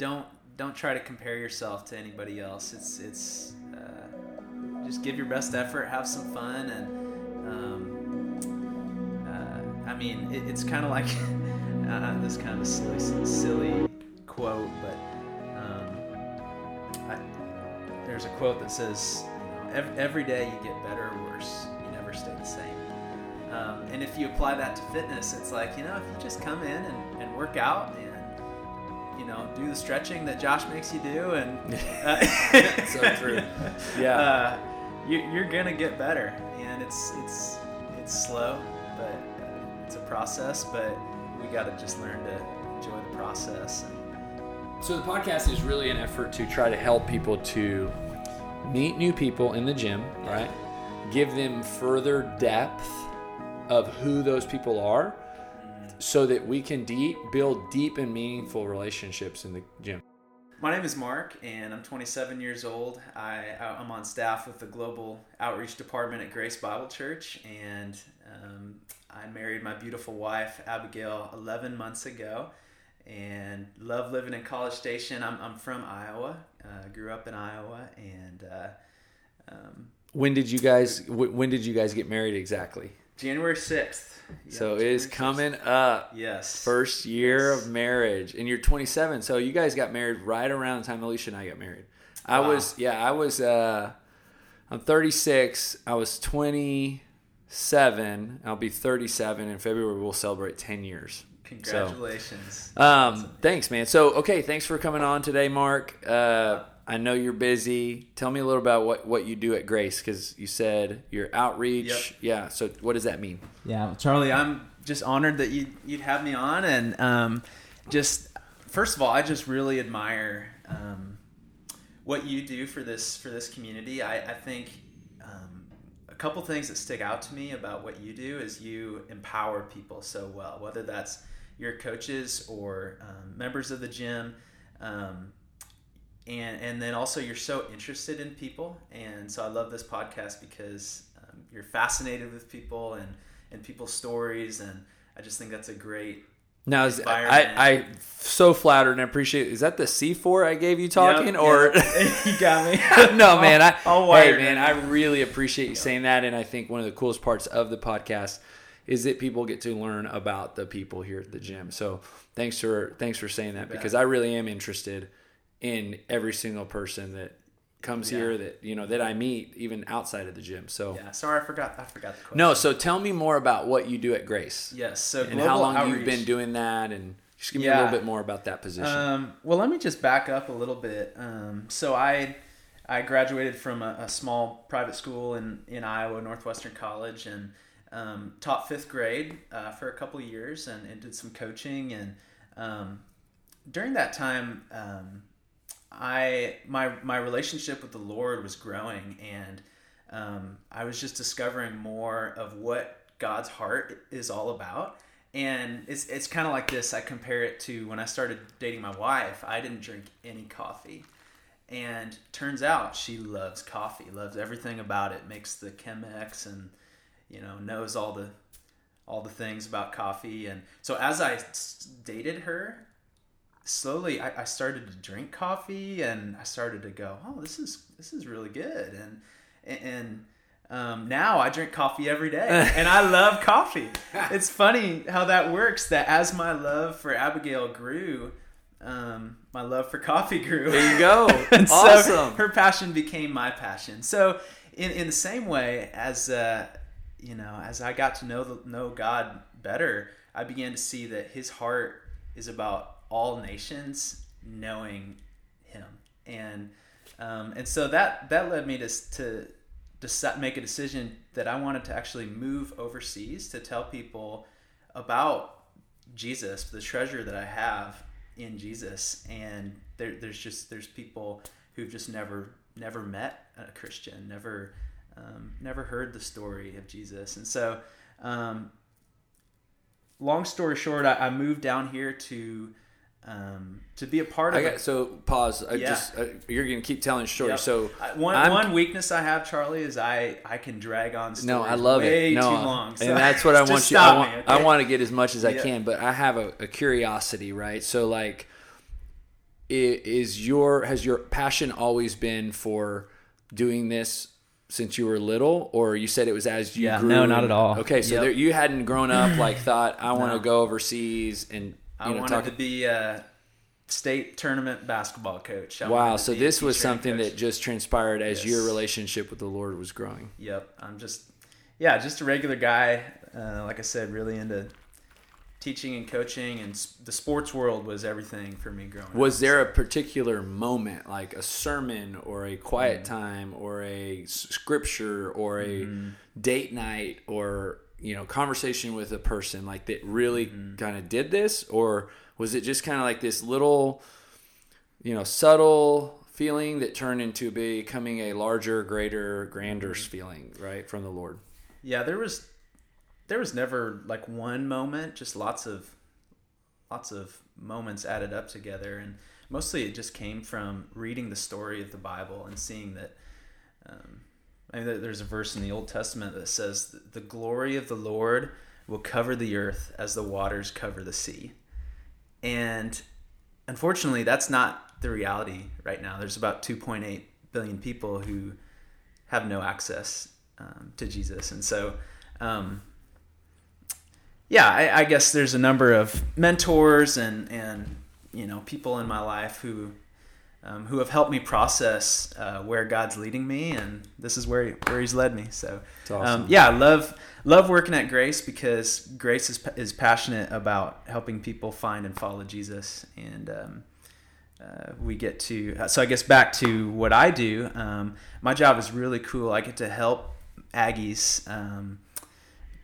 don't don't try to compare yourself to anybody else. It's it's uh, just give your best effort, have some fun, and um, uh, I mean it, it's kind of like uh, this kind of silly silly quote, but um, I, there's a quote that says, every, every day you get better or worse. You never stay the same. Um, and if you apply that to fitness, it's like you know if you just come in and, and work out and you know, do the stretching that Josh makes you do, and uh, so true. Yeah, uh, you, you're gonna get better, and it's it's it's slow, but it's a process. But we got to just learn to enjoy the process. So the podcast is really an effort to try to help people to meet new people in the gym, right? Give them further depth of who those people are so that we can deep build deep and meaningful relationships in the gym. My name is Mark, and I'm 27 years old. I, I'm on staff with the Global Outreach Department at Grace Bible Church, and um, I married my beautiful wife, Abigail, 11 months ago, and love living in College Station. I'm, I'm from Iowa, uh, grew up in Iowa, and uh, um, when did you guys when did you guys get married exactly? January 6th. So it is coming up. Yes. First year yes. of marriage, and you're 27. So you guys got married right around the time Alicia and I got married. I wow. was yeah, I was uh, I'm 36. I was 27. I'll be 37 in February. We'll celebrate 10 years. Congratulations. So, um, thanks, man. So okay, thanks for coming on today, Mark. Uh, I know you're busy. Tell me a little about what, what you do at Grace because you said your outreach. Yep. Yeah. So what does that mean? Yeah, Charlie, I'm just honored that you you'd have me on, and um, just first of all, I just really admire um, what you do for this for this community. I, I think um, a couple things that stick out to me about what you do is you empower people so well, whether that's your coaches or um, members of the gym. Um, and and then also you're so interested in people. And so i love this podcast because um, you're fascinated with people and and people's stories. And i just think that's a great now is, I, I so flattered and appreciate is that the c4 i gave you talking yep, or? Yep. you got me. No man i I'll hey man i really appreciate you saying that. And i think one of the coolest parts of the podcast is that people get to learn about the people here at the gym. So thanks for thanks for saying that because i really am interested in every single person that comes yeah. here that you know that I meet even outside of the gym. So yeah, sorry, I forgot. I forgot the question. No, so tell me more about what you do at Grace. Yes, so and how long outreach. you've been doing that, and just give me yeah. a little bit more about that position. Um, well, let me just back up a little bit. Um, so I I graduated from a, a, small private school in in Iowa, Northwestern College, and um, taught fifth grade uh, for a couple years, and, and, did some coaching. And um, during that time um, I my my relationship with the Lord was growing, and um, I was just discovering more of what God's heart is all about. And it's it's kind of like this. I compare it to when I started dating my wife. I didn't drink any coffee, and turns out she loves coffee, loves everything about it, makes the Chemex, and you know knows all the all the things about coffee. And so as I dated her, slowly I, I, started to drink coffee and I started to go, oh, this is this is really good, and and um, now I drink coffee every day, and I love coffee. It's funny how that works. That as my love for Abigail grew, um, my love for coffee grew. There you go. and awesome. So her passion became my passion. So in in the same way as uh, you know, as I got to know the, know God better, I began to see that His heart is about all nations knowing him. And um, and so that that led me to to to make a decision that I wanted to actually move overseas to tell people about Jesus, the treasure that I have in Jesus, and there, there's just there's people who've just never never met a Christian, never um, never heard the story of Jesus, and so um, long story short, I, I moved down here to um, to be a part of. I got, so pause. I yeah. just uh, you're gonna keep telling stories. Yep. So I, one I'm, one weakness I have, Charlie, is I I can drag on. Stories no, I love it. No, long, so and that's what I want you. I want, me, okay? I want to get as much as I yeah. can, but I have a, a curiosity, right? So like, is your has your passion always been for doing this since you were little, or you said it was as you Yeah, grew? no, not at all. Okay, so Yep. there, you hadn't grown up like thought I want to No. go overseas and you I know wanted talk. to be a state tournament basketball coach. I Wow, so this was something coach. that just transpired as your relationship with the Lord was growing. Yep, I'm just yeah, just a regular guy. Uh, like I said, really into teaching and coaching, and the sports world was everything for me growing up. Was there a particular moment, like a sermon or a quiet time or a scripture or a Mm-hmm. date night or you know conversation with a person like that really Mm-hmm. kind of did this, or was it just kind of like this little, you know, subtle feeling that turned into becoming a larger, greater, grander Mm-hmm. feeling, right, from the Lord? Yeah, there was there was never like one moment, just lots of lots of moments added up together and mostly it just came from reading the story of the Bible and seeing that um, I mean, there's a verse in the Old Testament that says the glory of the Lord will cover the earth as the waters cover the sea. And unfortunately, that's not the reality right now. There's about 2.8 billion people who have no access um, to Jesus. And so, um, yeah, I, I guess there's a number of mentors and, and you know, people in my life who um, who have helped me process uh, where God's leading me, and this is where he, where He's led me. So, awesome. um, yeah, I love love working at Grace because Grace is is passionate about helping people find and follow Jesus, and um, uh, we get to. So I guess back to what I do. Um, my job is really cool. I get to help Aggies um,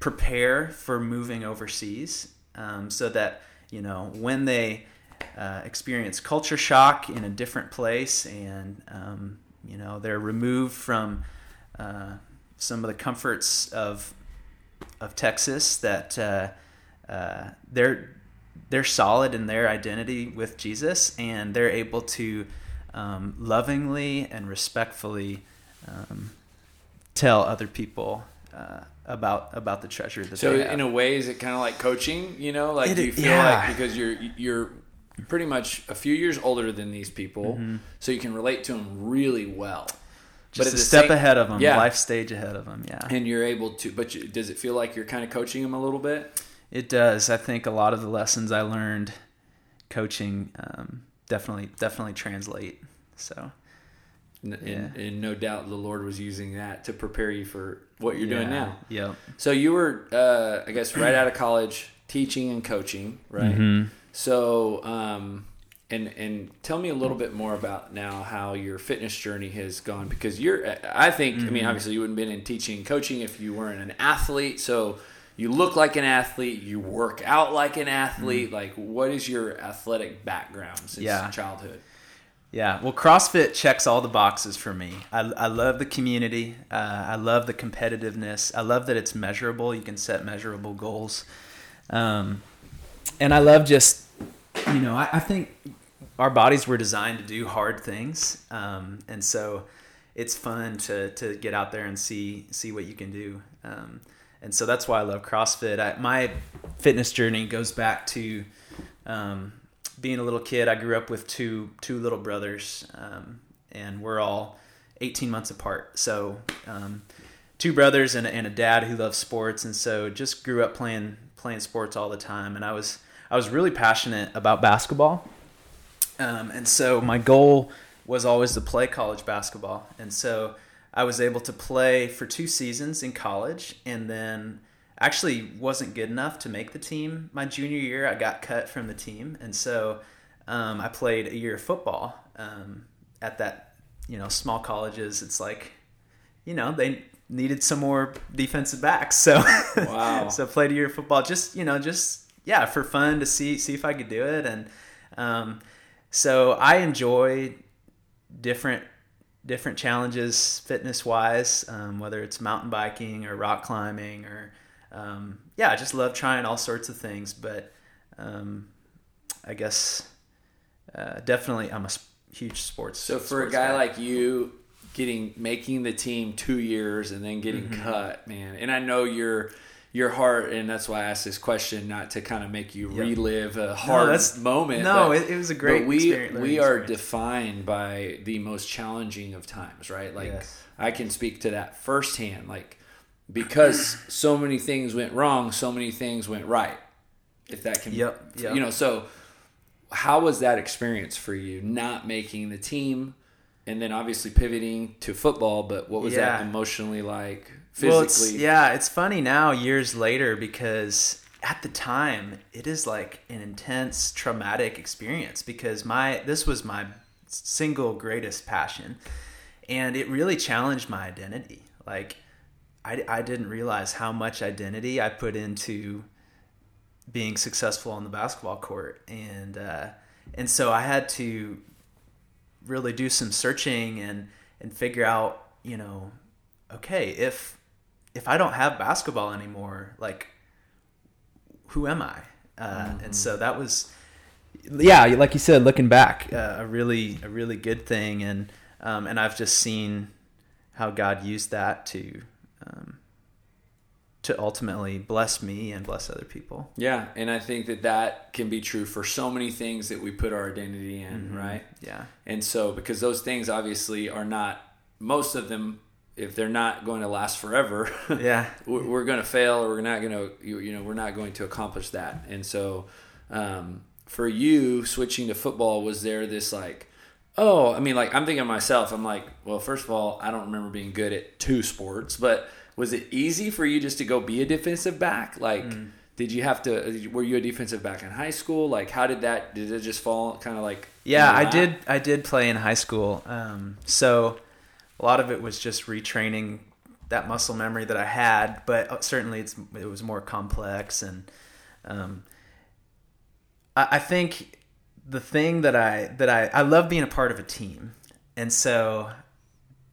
prepare for moving overseas, um, so that you know when they uh, experience culture shock in a different place, and um, you know they're removed from uh, some of the comforts of of Texas. That uh, uh, they're they're solid in their identity with Jesus, and they're able to um, lovingly and respectfully um, tell other people uh, about about the treasure that So in a way, is it kind of like coaching? You know, like It- do you feel yeah. like because you're you're pretty much a few years older than these people, so you can relate to them really well. Mm-hmm. just at a step same- ahead of them, Yeah. life stage ahead of them. Yeah, and you're able to. But you, does it feel like you're kind of coaching them a little bit? it does. I think a lot of the lessons I learned coaching um, definitely definitely translate. So And, Yeah. and no doubt the Lord was using that to prepare you for what you're doing now. Yep. So you were, uh, I guess, right out of college, teaching and coaching, right? Mhm. So, um, and and tell me a little bit more about now how your fitness journey has gone because you're. I think. I mean, Mm-hmm. obviously, you wouldn't been in teaching and coaching if you weren't an athlete. So. You look like an athlete. You work out like an athlete. Like, what is your athletic background since Mm-hmm. Yeah. childhood? Yeah, well, CrossFit checks all the boxes for me. I, I love the community. Uh, I love the competitiveness. I love that it's measurable. You can set measurable goals. Um, and I love just, you know, I, I think our bodies were designed to do hard things. Um, and so it's fun to, to get out there and see, see what you can do. Um, and so that's why I love CrossFit. I, my fitness journey goes back to um, being a little kid. I grew up with two two little brothers, um, and we're all 18 months apart. So um, two brothers and, and a dad who loves sports, and so just grew up playing playing sports all the time. And I was I was really passionate about basketball, um, and so my goal was always to play college basketball. And so I was able to play for two seasons in college, and then actually wasn't good enough to make the team my junior year. I got cut from the team, and so um, I played a year of football um, at that. You know, small colleges. It's like, you know, they needed some more defensive backs, so Wow. so played a year of football. Just you know, just yeah, for fun to see see if I could do it, and um, so I enjoy different different challenges fitness wise, um, whether it's mountain biking or rock climbing or um, yeah, I just love trying all sorts of things. But um, I guess uh, definitely I'm a huge sports. So for a sports guy like you, getting making the team two years and then getting Mm-hmm. cut, man, and I know you're your heart, and that's why I asked this question, not to kind of make you Yep. relive a hard that's- moment. No, but- it, it was a great. but we experience, we are experience. defined by the most challenging of times, right? Like Yes. I can speak to that firsthand, like because so many things went wrong, so many things went right. If that can, Yep, yep. you know, so how was that experience for you? Not making the team, and then obviously pivoting to football, but what was that emotionally like? Well, it's, Physically, yeah, it's funny now, years later, because at the time it is like an intense, traumatic experience. Because my this was my single greatest passion, and it really challenged my identity. Like, I, I didn't realize how much identity I put into being successful on the basketball court, and uh, and so I had to really do some searching and and figure out, you know, okay, if if I don't have basketball anymore, like who am I? Uh, And so that was, yeah, like you said, looking back, uh, a really a really good thing, and um, and I've just seen how God used that to um, to ultimately bless me and bless other people. yeah, and I think that that can be true for so many things that we put our identity in, Mm-hmm. right? Yeah, And so, because those things obviously are not, most of them, if they're not going to last forever, yeah, we're, going to fail or we're not going to, you, you know, we're not going to accomplish that. And so, um, for you switching to football, was there this like, oh, I mean, like I'm thinking of myself, I'm like, well, first of all, I don't remember being good at two sports, but was it easy for you just to go be a defensive back? Like, Mm. did you have to, were you a defensive back in high school? Like, how did that, did it just fall kind of like, Yeah, I did. I did play in high school. Um, so a lot of it was just retraining that muscle memory that I had, but uh, certainly it's it was more complex. And um, I, I think the thing that I that I I love being a part of a team, and so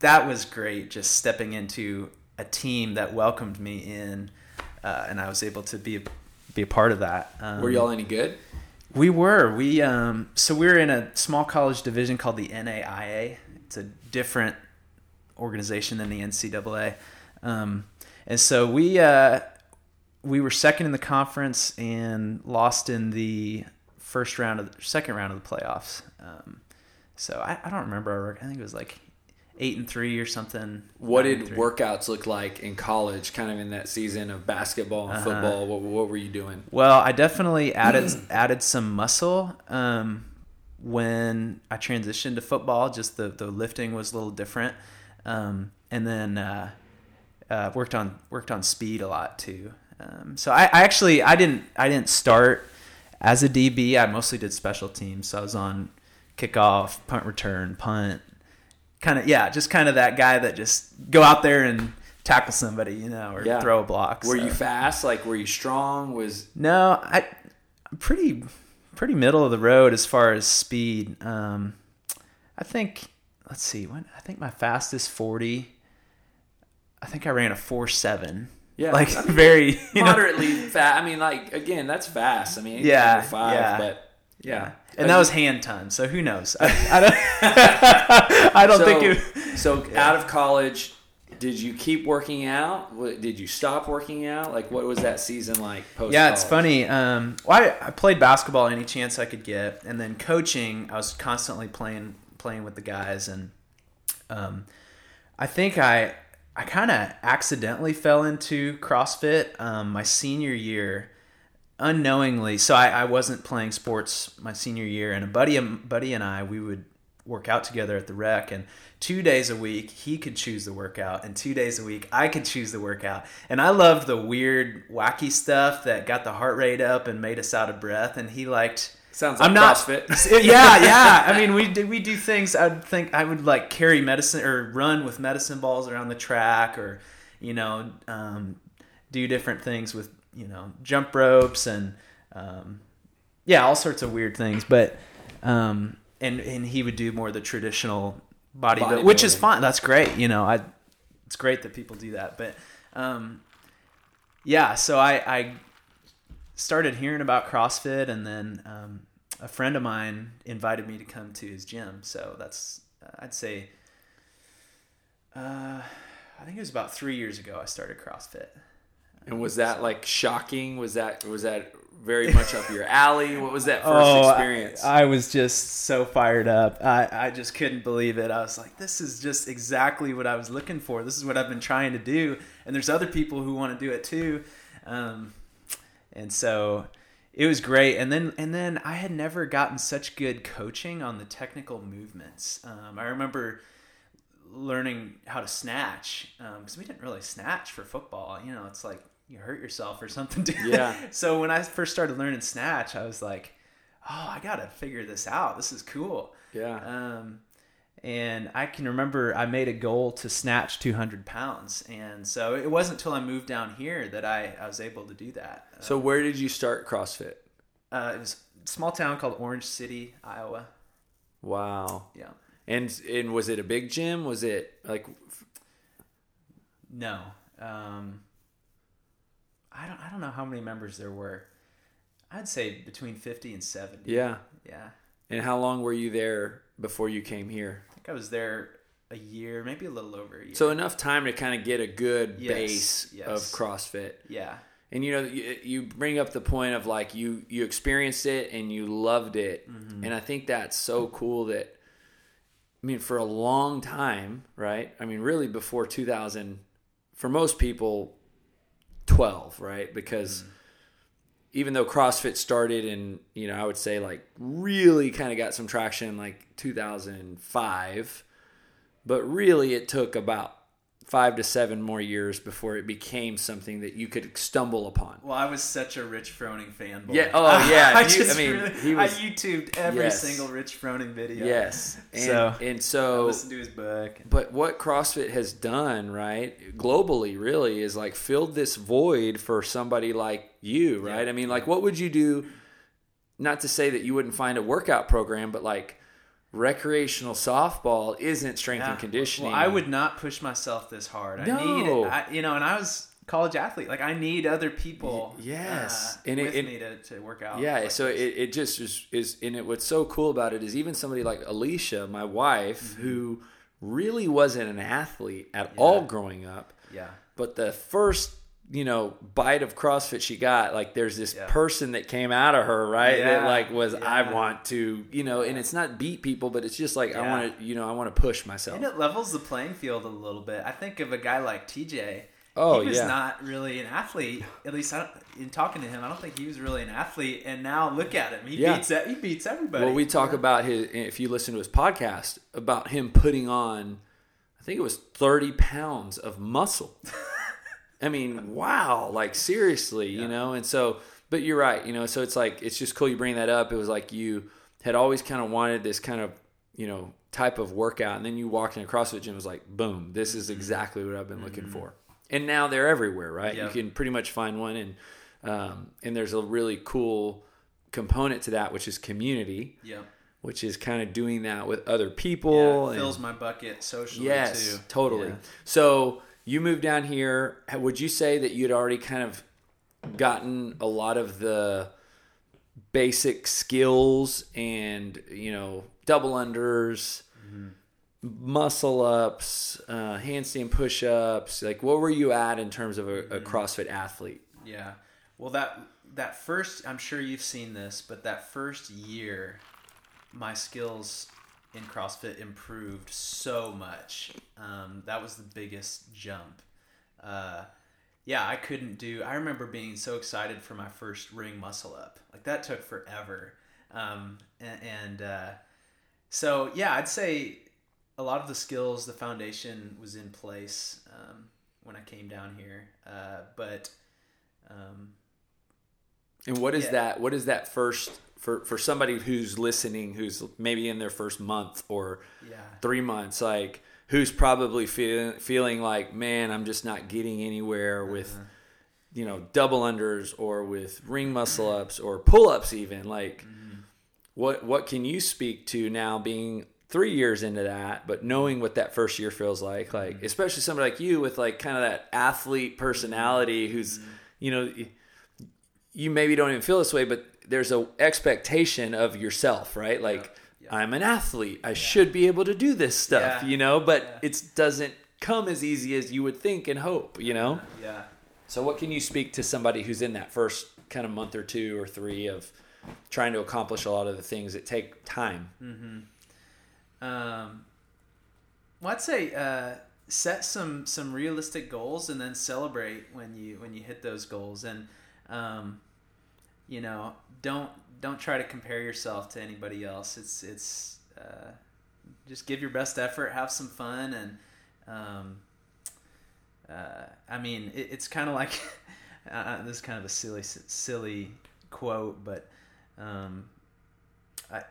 that was great. Just stepping into a team that welcomed me in, uh, and I was able to be a, be a part of that. Um, Were y'all any good? we were. We um so we were in a small college division called the NAIA. It's a different organization than the NCAA. Um, and so we uh we were second in the conference and lost in the first round of the second round of the playoffs. Um, so I, I don't remember. I think it was like eight and three or something. What did workouts look like in college, kind of in that season of basketball and Uh-huh. football? What, what were you doing? Well, I definitely added added some muscle um, when I transitioned to football. Just the, the lifting was a little different, um, and then uh, uh, worked on worked on speed a lot too. Um, so I, I actually I didn't I didn't start as a DB. I mostly did special teams. So I was on kickoff, punt return, punt. Kind of yeah, just kind of that guy that just go out there and tackle somebody, you know, or Yeah. throw a block. Were so. you fast? Like, were you strong? Was No, I, I'm pretty pretty middle of the road as far as speed. Um, I think let's see when I think my fastest forty. I think I ran a four seven. Yeah, like I mean, very you moderately fast? I mean, like again, that's fast. I mean, Yeah, five, yeah. but yeah. And that was hand time, so who knows? I, I don't. I don't so, think it. so out of college, did you keep working out? Did you stop working out? Like, what was that season like? Post Yeah, it's funny. Um, well, I, I played basketball any chance I could get, and then coaching, I was constantly playing playing with the guys, and um, I think I I kind of accidentally fell into CrossFit um, my senior year, unknowingly. So I, I wasn't playing sports my senior year, and a buddy buddy and I we would work out together at the rec and two days a week he could choose the workout and two days a week i could choose the workout and i loved the weird wacky stuff that got the heart rate up and made us out of breath and he liked Sounds like I'm not CrossFit. yeah, yeah. I mean, we do we do things. I'd think I would like carry medicine or run with medicine balls around the track, or you know, um, do different things with you know jump ropes and um, yeah, all sorts of weird things. But um, and and he would do more of the traditional bodybuilding, which is fine. That's great. You know, I it's great that people do that. But um, yeah, so I, I started hearing about CrossFit, and then um, a friend of mine invited me to come to his gym. So that's uh, I'd say uh, I think it was about three years ago I started CrossFit. And was that like shocking? Was that was that very much up your alley? What was that first Oh, experience? I, I was just so fired up. I, I just couldn't believe it. I was like, this is just exactly what I was looking for. This is what I've been trying to do. And there's other people who want to do it too. Um, and so it was great. And then and then I had never gotten such good coaching on the technical movements. Um, I remember learning how to snatch because we didn't really snatch for football. You know, it's like you hurt yourself or something. Yeah. so when I first started learning snatch, I was like, oh, I gotta figure this out. This is cool. yeah. Um, and I can remember I made a goal to snatch 200 pounds, and so it wasn't until I moved down here that I, I was able to do that. So where did you start CrossFit? Uh, it was a small town called Orange City, Iowa. Wow. Yeah. And and was it a big gym? Was it like No. Um, I don't. I don't know how many members there were. I'd say between 50 and 70. yeah? Yeah. And how long were you there before you came here? I think I was there a year, maybe a little over a year. So enough time to kind of get a good Yes, base yes. of CrossFit. yeah. And you know, you, you bring up the point of like you you experienced it and you loved it, Mm-hmm. and I think that's so cool that. I mean, for a long time, right? I mean, really before 2000, for most people, 12, right? Because Mm-hmm. Even though CrossFit started in, you know, I would say like really kind of got some traction in like 2005, but really it took about five to seven more years before it became something that you could stumble upon. Well, I was such a Rich Froning fanboy. Yeah, oh, yeah, I you- just I mean, really, he was- I YouTubed every Yes. single Rich Froning video. Yes. And So- and I so listened to his book. But what CrossFit has done, right, globally, really, is like filled this void for somebody like you, right? Yeah. I mean, like, what would you do? Not to say that you wouldn't find a workout program, but like recreational softball isn't strength Yeah. and conditioning. Well, I would not push myself this hard. I No. need, I, you know, and I was college athlete. Like I need other people, yes. uh, And it- with it- me to, to work out. Yeah, like so this. it, it just is, is, and it, what's so cool about it is even somebody like Alicia, my wife, Mm-hmm. who really wasn't an athlete at all growing up, yeah, but the first you know bite of CrossFit she got, like there's this Yeah. person that came out of her, right? That like was I want to, you know, and it's not beat people, but it's just like I want to, you know, I want to push myself. and it levels the playing field a little bit. I think of a guy like TJ. Oh, he was yeah. not really an athlete. At least I don't, in talking to him, I don't think he was really an athlete. And now look at him. He Yeah. beats he beats everybody. Well, we talk about his. If you listen to his podcast, about him putting on, I think it was thirty pounds of muscle. I mean, wow! Like seriously, you know. And so, but you're right, you know. So it's like it's just cool you bring that up. It was like you had always kind of wanted this kind of you know type of workout, and then you walked in a CrossFit gym. It was like, boom! This is exactly what I've been looking for. And now they're everywhere, right? Yeah. You can pretty much find one, and um, and there's a really cool component to that, which is community yeah, which is kind of doing that with other yeah people. it and- fills my bucket socially yes, too. totally. Yeah. So you moved down here. Would you say that you'd already kind of gotten a lot of the basic skills and you know double unders, muscle ups, uh, handstand push ups? Like, what were you at in terms of a, a CrossFit athlete? Yeah. Well, that that first, I'm sure you've seen this, but that first year, my skills in CrossFit improved so much. Um, that was the biggest jump. Uh, yeah, I couldn't do. I remember being so excited for my first ring muscle up. Like that took forever. Um, and and uh, so yeah, I'd say a lot of the skills, the foundation was in place um, when I came down here. Uh, but um, And what is Yeah. that? What is that first for for somebody who's listening, who's maybe in their first month or yeah, three months, like who's probably feeling feeling like, man, I'm just not getting anywhere with, Uh-huh. you know, double unders or with ring muscle ups or pull ups, even like. Mm-hmm. What what can you speak to now, being three years into that, but knowing what that first year feels like, like Mm-hmm. especially somebody like you with like kind of that athlete personality, who's Mm-hmm. you know you maybe don't even feel this way, but there's a expectation of yourself, right? Like yeah. I'm an athlete, I should be able to do this stuff, Yeah. you know. But Yeah. it doesn't come as easy as you would think and hope, you know. yeah, So, what can you speak to somebody who's in that first kind of month or two or three of trying to accomplish a lot of the things that take time? Mm-hmm. Um, well, I'd say uh, set some some realistic goals and then celebrate when you when you hit those goals and um, you know don't don't try to compare yourself to anybody else. It's it's uh, just give your best effort, have some fun, and um, uh, I mean it, it's kind of like uh, this is kind of a silly silly quote, but um, I,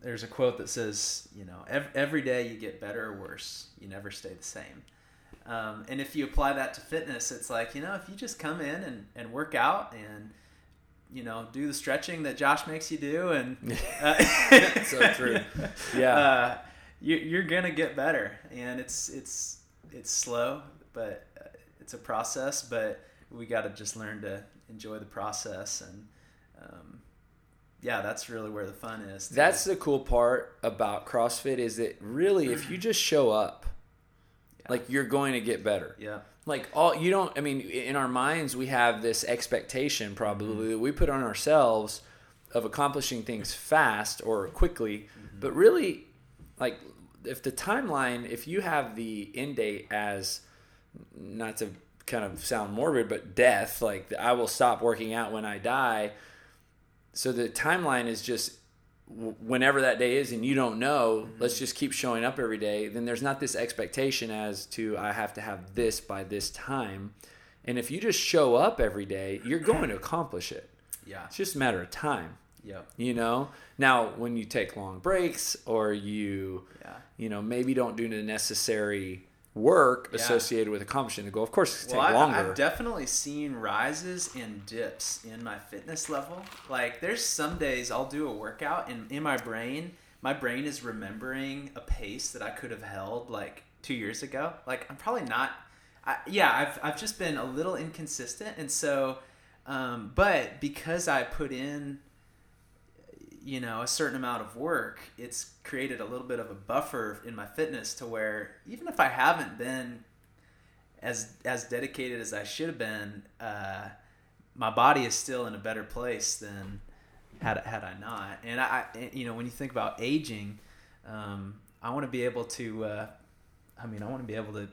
there's a quote that says, you know, every, every day you get better or worse. You never stay the same. Um, and if you apply that to fitness, it's like, you know, if you just come in and, and work out and, you know, do the stretching that Josh makes you do and uh, so true. Yeah. Uh, you, you're going to get better and it's, it's, it's slow, but uh, it's a process, but we got to just learn to enjoy the process and, um, yeah, that's really where the fun is. Too. That's the cool part about CrossFit is that really if you just show up, yeah. like you're going to get better. Yeah. Like all you don't I mean in our minds we have this expectation probably mm-hmm. that we put on ourselves of accomplishing things fast or quickly, mm-hmm. but really like if the timeline if you have the end date as not to kind of sound morbid but death like I will stop working out when I die so the timeline is just whenever that day is and you don't know mm-hmm. let's just keep showing up every day then there's not this expectation as to i have to have this by this time. And if you just show up every day you're going to accomplish it. Yeah. It's just a matter of time. Yeah you know? Now when you take long breaks or you yeah. you know maybe don't do the necessary work yeah. associated with accomplishing the goal. Of course, it's well, take longer. I've definitely seen rises and dips in my fitness level. Like, there's some days I'll do a workout, and in my brain, my brain is remembering a pace that I could have held like two years ago. Like, I'm probably not. I, yeah, I've I've just been a little inconsistent, and so, um, but because I put in you know a certain amount of work it's created a little bit of a buffer in my fitness to where even if i haven't been as as dedicated as i should have been uh, my body is still in a better place than had had i not. And i, you know when you think about aging um, i want to be able to uh, i mean i want to be able to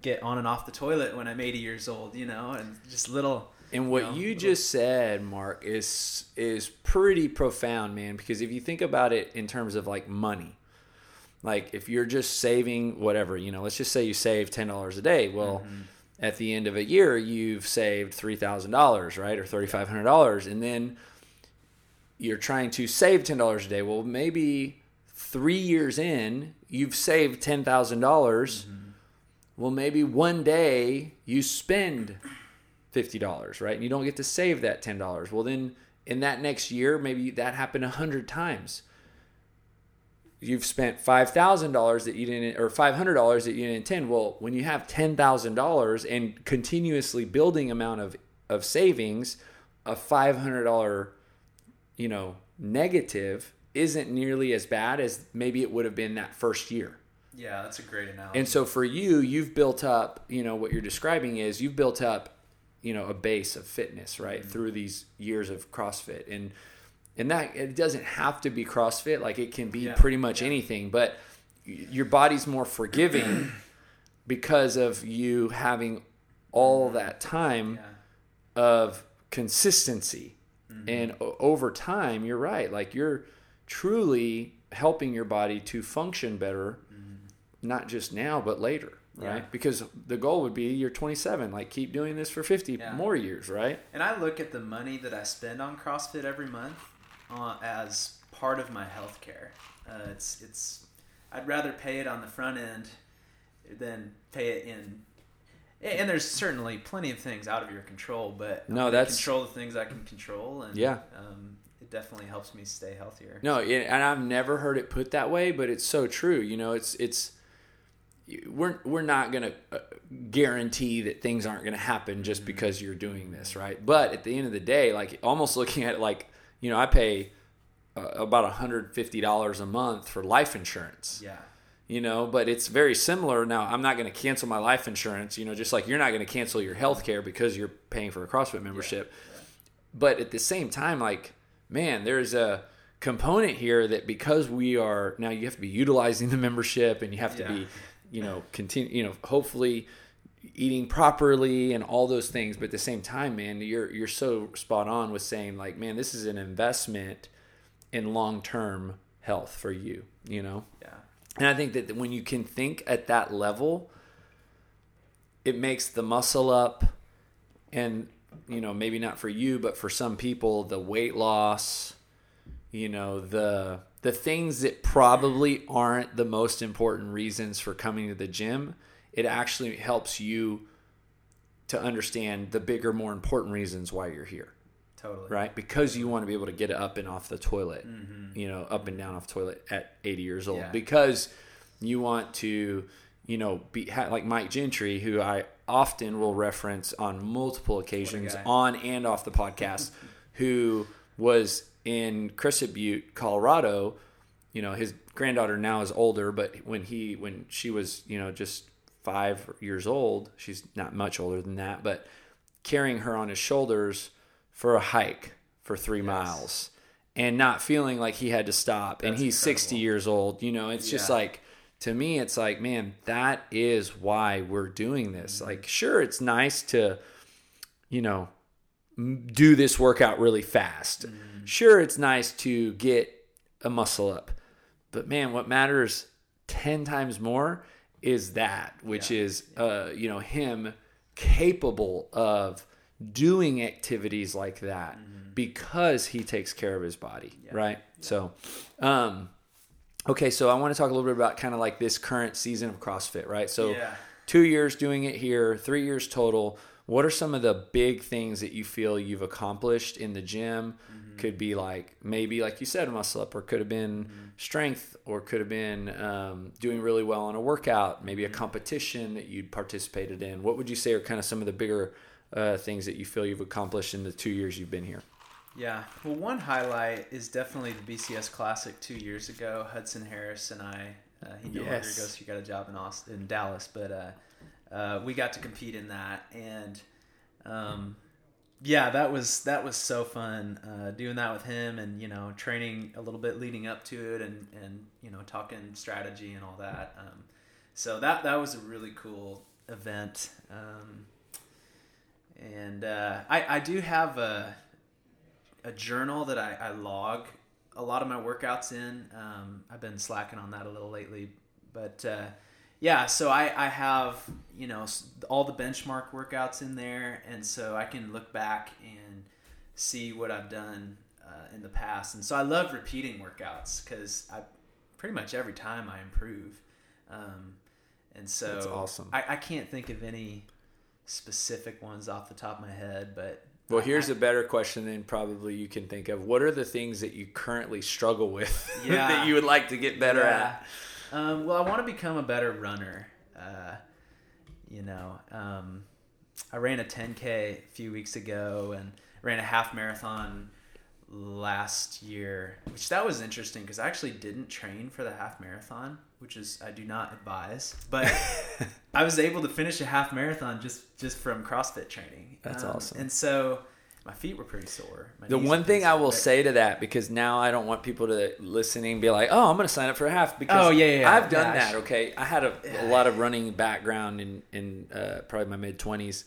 get on and off the toilet when i'm 80 years old you know and just little and what you, know, you just said, Mark, is is pretty profound, man. Because if you think about it in terms of like money, like if you're just saving whatever, you know, let's just say you save ten dollars a day. Well, mm-hmm. at the end of a year, you've saved three thousand dollars, right, or thirty five hundred dollars, and then you're trying to save ten dollars a day. Well, maybe three years in, you've saved ten thousand dollars. Mm-hmm. Well, maybe one day you spend $50, right? And you don't get to save that $10. Well, then in that next year, maybe that happened 100 times. You've spent $5,000 that you didn't, or $500 that you didn't intend. Well, when you have $10,000 and continuously building amount of, of savings, a $500, you know, negative isn't nearly as bad as maybe it would have been that first year. Yeah, that's a great analogy. And so for you, you've built up, you know, what you're describing is you've built up you know a base of fitness right mm-hmm. through these years of CrossFit and and that it doesn't have to be CrossFit like it can be yeah. pretty much yeah. anything but your body's more forgiving because of you having all mm-hmm. that time yeah. of consistency mm-hmm. and over time you're right like you're truly helping your body to function better mm-hmm. not just now but later right? Yeah. Because the goal would be you're 27, like keep doing this for 50 yeah. more years, right? And I look at the money that I spend on CrossFit every month uh, as part of my health care. Uh, it's it's I'd rather pay it on the front end than pay it in. And there's certainly plenty of things out of your control, but no, that's control the things I can control, and yeah, um, it definitely helps me stay healthier. No, and I've never heard it put that way, but it's so true. You know, it's it's we're we're not going to uh, guarantee that things aren't going to happen just mm-hmm. because you're doing this, right? But at the end of the day, like almost looking at it like, you know, I pay uh, about $150 a month for life insurance. Yeah. you know, but it's very similar. Now, I'm not going to cancel my life insurance, you know, just like you're not going to cancel your health care because you're paying for a CrossFit membership. Yeah. But at the same time, like, man, there's a component here that because we are now you have to be utilizing the membership and you have to yeah. be, you know, continue, you know, hopefully eating properly and all those things. But at the same time, man, you're you're so spot on with saying like, man, this is an investment in long term health for you, you know? Yeah. And I think that when you can think at that level, it makes the muscle up and you know, maybe not for you, but for some people, the weight loss, you know, the the things that probably aren't the most important reasons for coming to the gym, it actually helps you to understand the bigger, more important reasons why you're here. Totally. Right? Because you want to be able to get up and off the toilet, mm-hmm. you know, up and down off the toilet at 80 years old. Yeah. Because you want to, you know, be like Mike Gentry, who I often will reference on multiple occasions on and off the podcast, who was in Crested Butte, Colorado. You know, his granddaughter now is older, but when he when she was, you know, just five years old, she's not much older than that, but carrying her on his shoulders for a hike for three yes. miles and not feeling like he had to stop. That's and he's incredible. 60 years old. You know, it's yeah. just like, to me, it's like, man, that is why we're doing this. Mm-hmm. Like, sure, it's nice to, you know, do this workout really fast. Mm-hmm. Sure, it's nice to get a muscle up. But man, what matters 10 times more is that, which yeah. is, uh, you know, him capable of doing activities like that mm-hmm. because he takes care of his body, yeah. right? Yeah. So, um, okay, so I want to talk a little bit about kind of like this current season of CrossFit, right? So, two years doing it here, three years total. What are some of the big things that you feel you've accomplished in the gym? Mm-hmm. Could be like maybe, like you said, muscle up, or could have been mm-hmm. strength, or could have been um, doing really well on a workout, maybe a mm-hmm. competition that you'd participated in. What would you say are kind of some of the bigger uh, things that you feel you've accomplished in the two years you've been here? Yeah, well, one highlight is definitely the BCS Classic two years ago. Hudson Harris and I, uh, he no yes. longer goes. He got a job in Austin, in Dallas, but uh, uh, we got to compete in that, and um, yeah, that was that was so fun uh, doing that with him, and you know, training a little bit leading up to it, and and you know, talking strategy and all that. Um, so that that was a really cool event. Um, and uh, I, I do have a, a journal that I, I log a lot of my workouts in. Um, I've been slacking on that a little lately, but uh, yeah, so I, I have you know all the benchmark workouts in there, and so I can look back and see what I've done uh, in the past. And so I love repeating workouts because I pretty much every time I improve. Um, and so That's awesome. I, I can't think of any specific ones off the top of my head, but well, here's a better question than probably you can think of. What are the things that you currently struggle with yeah. that you would like to get better yeah. at? Um, well, I want to become a better runner. Uh, you know, um, I ran a 10K a few weeks ago and ran a half marathon last year, which that was interesting because I actually didn't train for the half marathon, which is I do not advise, but I was able to finish a half marathon just just from CrossFit training. That's um, awesome. And so my feet were pretty sore. My the one thing I will say to that, because now I don't want people to listening be like, "Oh, I'm going to sign up for a half." Because oh yeah, yeah I've done that. Okay, I had a, a lot of running background in in uh, probably my mid twenties,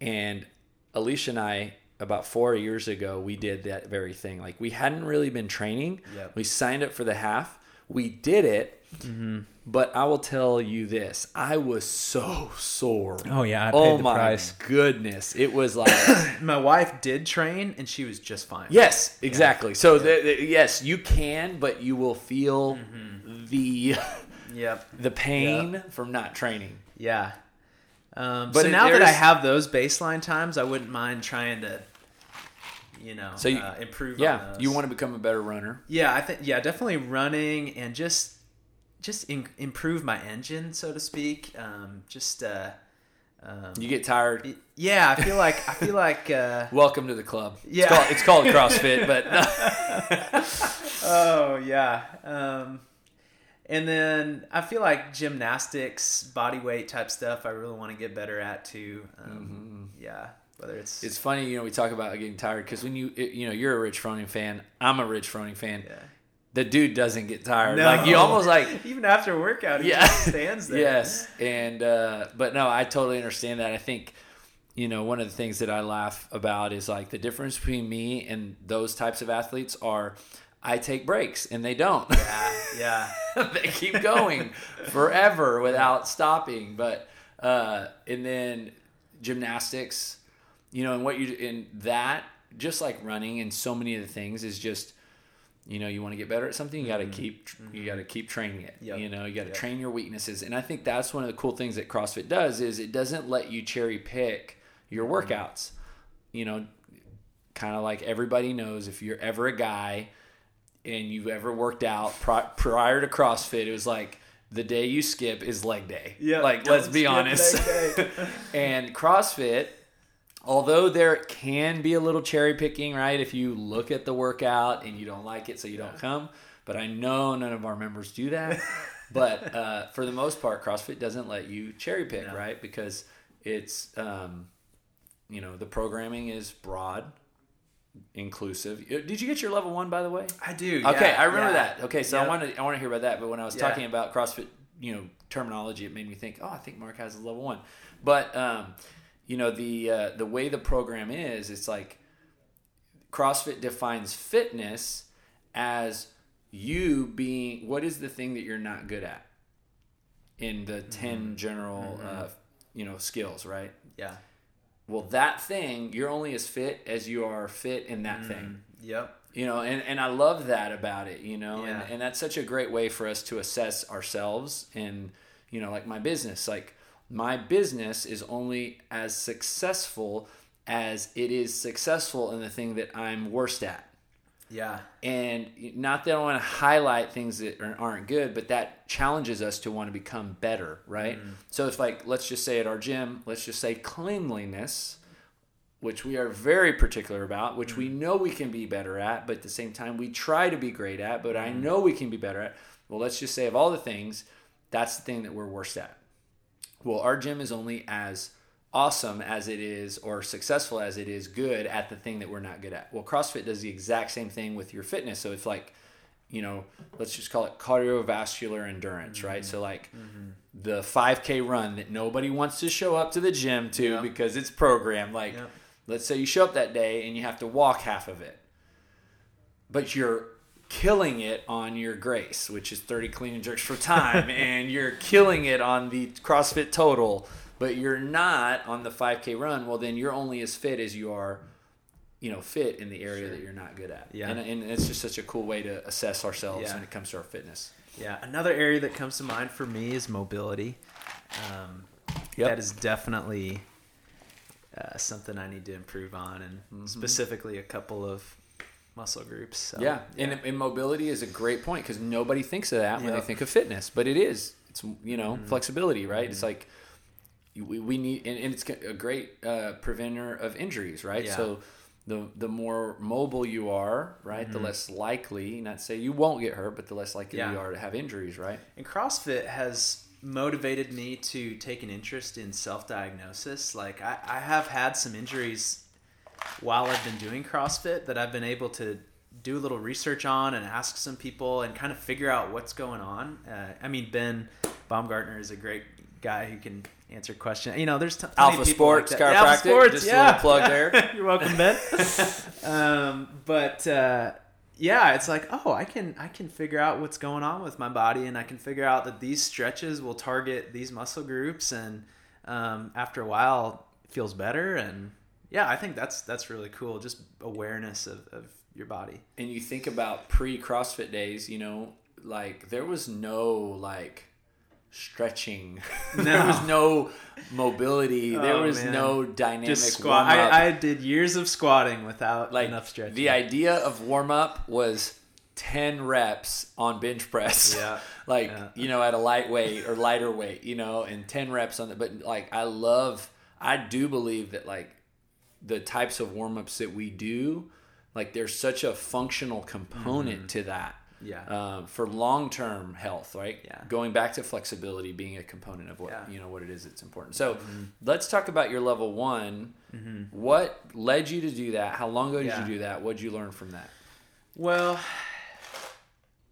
and Alicia and I about four years ago, we did that very thing. Like we hadn't really been training. Yep. We signed up for the half. We did it. Mm-hmm. But I will tell you this: I was so sore. Oh yeah, oh my price. goodness, it was like my wife did train and she was just fine. Yes, exactly. Yeah. So yeah. The, the, yes, you can, but you will feel mm-hmm. the yep the pain yep. from not training. Yeah. Um, but so now that I have those baseline times, I wouldn't mind trying to, you know, so you, uh, improve. Yeah, you want to become a better runner. Yeah, I think yeah, definitely running and just just in, improve my engine, so to speak. Um, just uh, um, you get tired. Yeah, I feel like I feel like. Uh, Welcome to the club. Yeah, it's called, it's called CrossFit, but. oh yeah. Um, and then I feel like gymnastics, body weight type stuff, I really want to get better at too. Um, mm-hmm. Yeah, whether it's it's funny, you know, we talk about getting tired because when you you know you're a Rich Froning fan, I'm a Rich Froning fan. Yeah. The dude doesn't get tired. No. Like you almost like even after workout, he yeah. stands there. yes, and uh, but no, I totally understand that. I think you know one of the things that I laugh about is like the difference between me and those types of athletes are I take breaks and they don't. Yeah, yeah. they keep going forever without stopping. But uh, and then gymnastics, you know, and what you in that just like running and so many of the things is just you know you want to get better at something you got to mm-hmm. keep mm-hmm. you got to keep training it yep. you know you got to yep. train your weaknesses and i think that's one of the cool things that crossfit does is it doesn't let you cherry pick your mm-hmm. workouts you know kind of like everybody knows if you're ever a guy and you've ever worked out prior to CrossFit, it was like the day you skip is leg day. Yeah. Like, let's be honest. and CrossFit, although there can be a little cherry picking, right? If you look at the workout and you don't like it, so you don't come. But I know none of our members do that. but uh, for the most part, CrossFit doesn't let you cherry pick, no. right? Because it's, um, you know, the programming is broad inclusive. Uh, did you get your level one by the way? I do. Okay, I remember yeah. that. Okay, so. I want to I want to hear about that. But when I was yeah. talking about CrossFit, you know, terminology, it made me think, oh, I think Mark has a level one. But um, you know, the uh, the way the program is, it's like CrossFit defines fitness as you being what is the thing that you're not good at in the 10 mm-hmm. general mm-hmm. uh, you know skills right yeah well that thing you're only as fit as you are fit in that mm, thing yep you know and, and i love that about it you know yeah. and, and that's such a great way for us to assess ourselves and you know like my business like my business is only as successful as it is successful in the thing that i'm worst at yeah. And not that I want to highlight things that aren't good, but that challenges us to want to become better, right? Mm. So it's like, let's just say at our gym, let's just say cleanliness, which we are very particular about, which mm. we know we can be better at, but at the same time, we try to be great at, but I mm. know we can be better at. Well, let's just say of all the things, that's the thing that we're worst at. Well, our gym is only as awesome as it is or successful as it is good at the thing that we're not good at. Well, CrossFit does the exact same thing with your fitness. So it's like, you know, let's just call it cardiovascular endurance, mm-hmm. right? So like mm-hmm. the 5K run that nobody wants to show up to the gym to yep. because it's programmed. Like, yep. let's say you show up that day and you have to walk half of it, but you're killing it on your grace, which is 30 clean and jerks for time, and you're killing it on the CrossFit total but you're not on the 5K run, well, then you're only as fit as you are, you know, fit in the area sure. that you're not good at. Yeah. And, and, it's just such a cool way to assess ourselves yeah. when it comes to our fitness. Yeah. Another area that comes to mind for me is mobility. Um, yep. That is definitely uh, something I need to improve on, and mm-hmm. specifically a couple of muscle groups. So, yeah. yeah. And, and, mobility is a great point because nobody thinks of that when they think of fitness, but it is. It's, you know, mm-hmm. flexibility, right? Mm-hmm. It's like, we, we need and, and it's a great uh, preventer of injuries right yeah. so the the more mobile you are right mm-hmm. the less likely not say you won't get hurt but the less likely yeah. you are to have injuries right and crossfit has motivated me to take an interest in self-diagnosis like I, I have had some injuries while i've been doing crossfit that i've been able to do a little research on and ask some people and kind of figure out what's going on uh, i mean ben baumgartner is a great guy who can answer questions. You know, there's t- Alpha Sports like chiropractic. Alpha Sports, just yeah. a little plug there. You're welcome, Ben. um, but uh, yeah, it's like, oh, I can I can figure out what's going on with my body, and I can figure out that these stretches will target these muscle groups, and um, after a while, feels better. And yeah, I think that's that's really cool. Just awareness of, of your body. And you think about pre CrossFit days, you know, like there was no like stretching. No. there was no mobility. Oh, there was man. no dynamic. Just squat. I, I, did years of squatting without like, enough stretching. The idea of warm up was ten reps on bench press. Yeah. like yeah. you know at a lightweight or lighter weight, you know, and ten reps on the. But like I love, I do believe that like the types of warm ups that we do, like there's such a functional component mm-hmm. to that Yeah. Um, for long term health, right? Yeah. Going back to flexibility being a component of what Yeah. you know what it is that's important. So let's talk about your level one. What led you to do that? How long ago did Yeah. you do that? What did you learn from that? Well,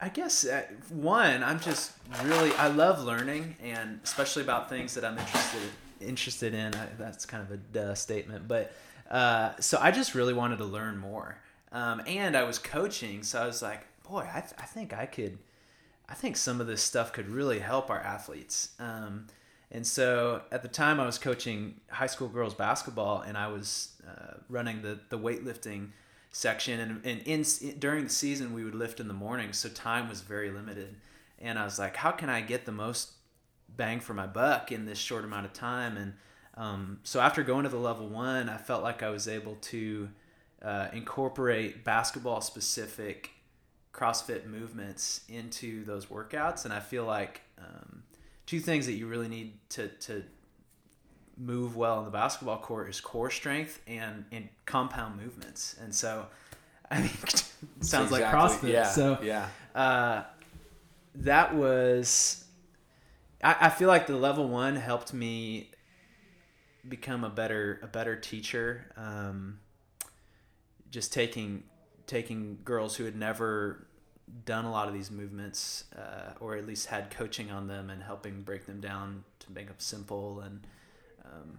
I guess uh, one, I'm just really I love learning, and especially about things that I'm interested interested in. I, that's kind of a duh statement, but uh, so I just really wanted to learn more, um, and I was coaching, so I was like, boy, I, th- I think I could, I think some of this stuff could really help our athletes. Um, and so at the time, I was coaching high school girls basketball, and I was uh, running the the weightlifting section. And, and in, during the season we would lift in the morning so time was very limited. And i was like how can i get the most bang for my buck in this short amount of time? And um, so after going to the level one i felt like i was able to uh, incorporate basketball specific crossfit movements into those workouts and i feel like um, two things that you really need to, to move well in the basketball court is core strength and, and compound movements. And so, I mean, sounds like CrossFit. Yeah. So, yeah. uh, that was, I, I feel like the level one helped me become a better, a better teacher. Um, just taking, taking girls who had never done a lot of these movements, uh, or at least had coaching on them and helping break them down to make them simple and, um,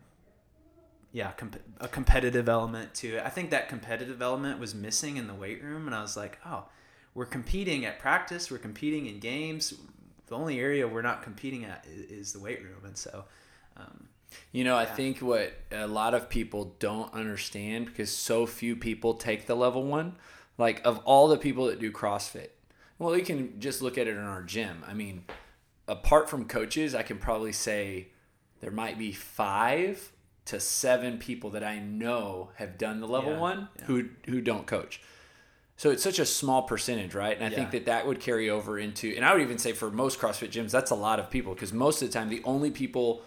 yeah, comp- a competitive element to it. I think that competitive element was missing in the weight room, and I was like, oh, we're competing at practice, we're competing in games. The only area we're not competing at is, is the weight room, and so. Um, You know, I think what a lot of people don't understand because so few people take the level one, like of all the people that do CrossFit, well, you can just look at it in our gym. I mean, apart from coaches, I can probably say there might be five to seven people that I know have done the level Yeah, one yeah. who who don't coach. So it's such a small percentage, right? And I think that that would carry over into, and I would even say for most CrossFit gyms, that's a lot of people because most of the time the only people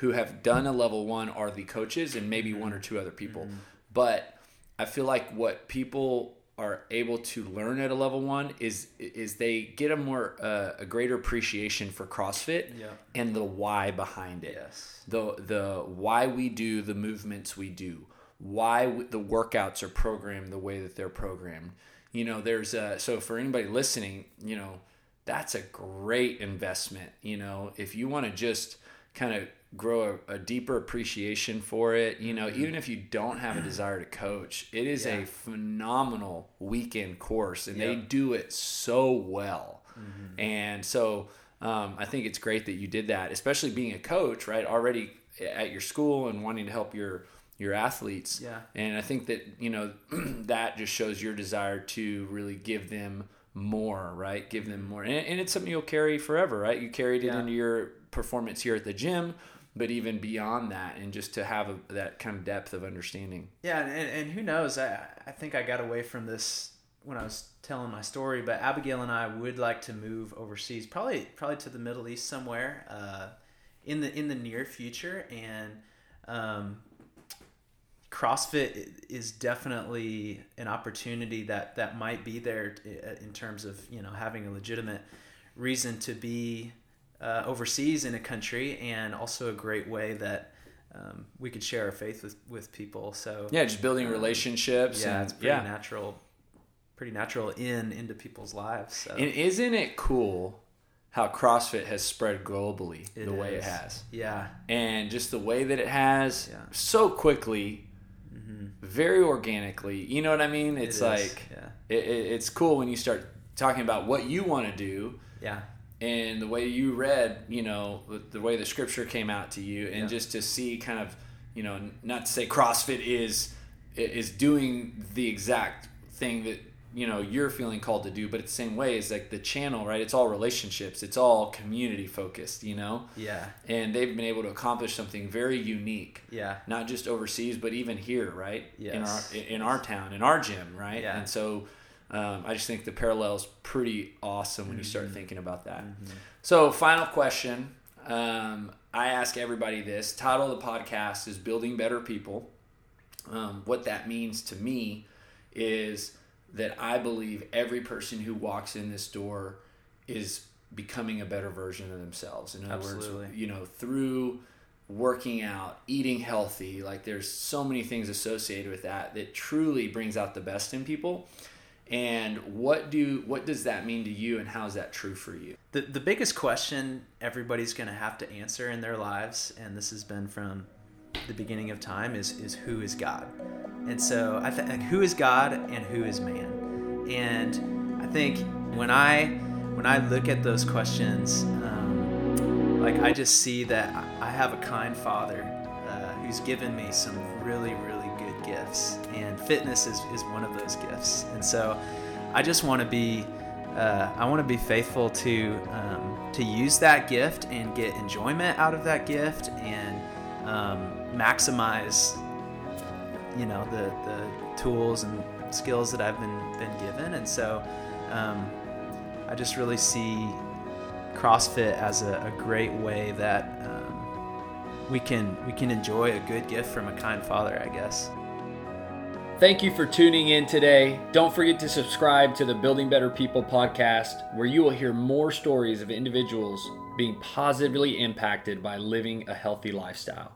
who have done a level one are the coaches and maybe one or two other people. But I feel like what people are able to learn at a level one is is they get a more uh, a greater appreciation for CrossFit Yeah. and the why behind it yes. the the why we do the movements we do why w- the workouts are programmed the way that they're programmed you know there's a so for anybody listening you know that's a great investment you know if you want to just kind of grow a, a deeper appreciation for it you know mm-hmm. even if you don't have a desire to coach it is Yeah. a phenomenal weekend course and they do it so well mm-hmm. and so um, I think it's great that you did that, especially being a coach, right? Already at your school and wanting to help your your athletes. Yeah. And I think that you know that just shows your desire to really give them more, right? Give them mm-hmm. more, and, and it's something you'll carry forever, right? You carried it Yeah. into your performance here at the gym, but even beyond that, and just to have a, that kind of depth of understanding. Yeah, and, and, who knows? I I think I got away from this when I was telling my story, but Abigail and I would like to move overseas, probably probably to the Middle East somewhere, uh, in the in the near future, and um, CrossFit is definitely an opportunity that that might be there in terms of you know having a legitimate reason to be uh, overseas in a country, and also a great way that. Um, we could share our faith with, with people. So Yeah, just building Um, relationships. yeah, and, it's pretty yeah. natural, pretty natural in into people's lives. So And isn't it cool how CrossFit has spread globally it the way it has? Yeah, And just the way that it has Yeah. so quickly, very organically. You know what I mean? It's is. like, yeah, it, it, it's cool when you start talking about what you want to do yeah, and the way you read, you know, the, the way the scripture came out to you, and Yeah. just to see kind of, you know, not to say CrossFit is is doing the exact thing that you know you're feeling called to do, but it's the same way is like the channel, right? It's all relationships, it's all community focused, you know, yeah, and they've been able to accomplish something very unique, yeah, not just overseas, but even here, right? In our in our town, in our gym, right? Yeah. And so. Um, I just think the parallel's pretty awesome when you Mm-hmm. start thinking about that. So, final question. Um, I ask everybody this. Title of the podcast is Building Better People. Um, what that means to me is that I believe every person who walks in this door is becoming a better version of themselves. In other Absolutely. words, you know, through working out, eating healthy, like there's so many things associated with that that truly brings out the best in people. And what do what does that mean to you and how is that true for you? The the biggest question everybody's going to have to answer in their lives and this has been from the beginning of time is is who is God? And so I think who is God and who is man? And I think when I when I look at those questions, um, like I just see that I have a kind Father uh, who's given me some really really gifts, and fitness is, is one of those gifts. And so I just want to be uh, I want to be faithful to um, to use that gift and get enjoyment out of that gift and um, maximize you know the the tools and skills that I've been been given. And so um, I just really see CrossFit as a, a great way that um, we can we can enjoy a good gift from a kind father, I guess. Thank you for tuning in today. Don't forget to subscribe to the Building Better People podcast, where you will hear more stories of individuals being positively impacted by living a healthy lifestyle.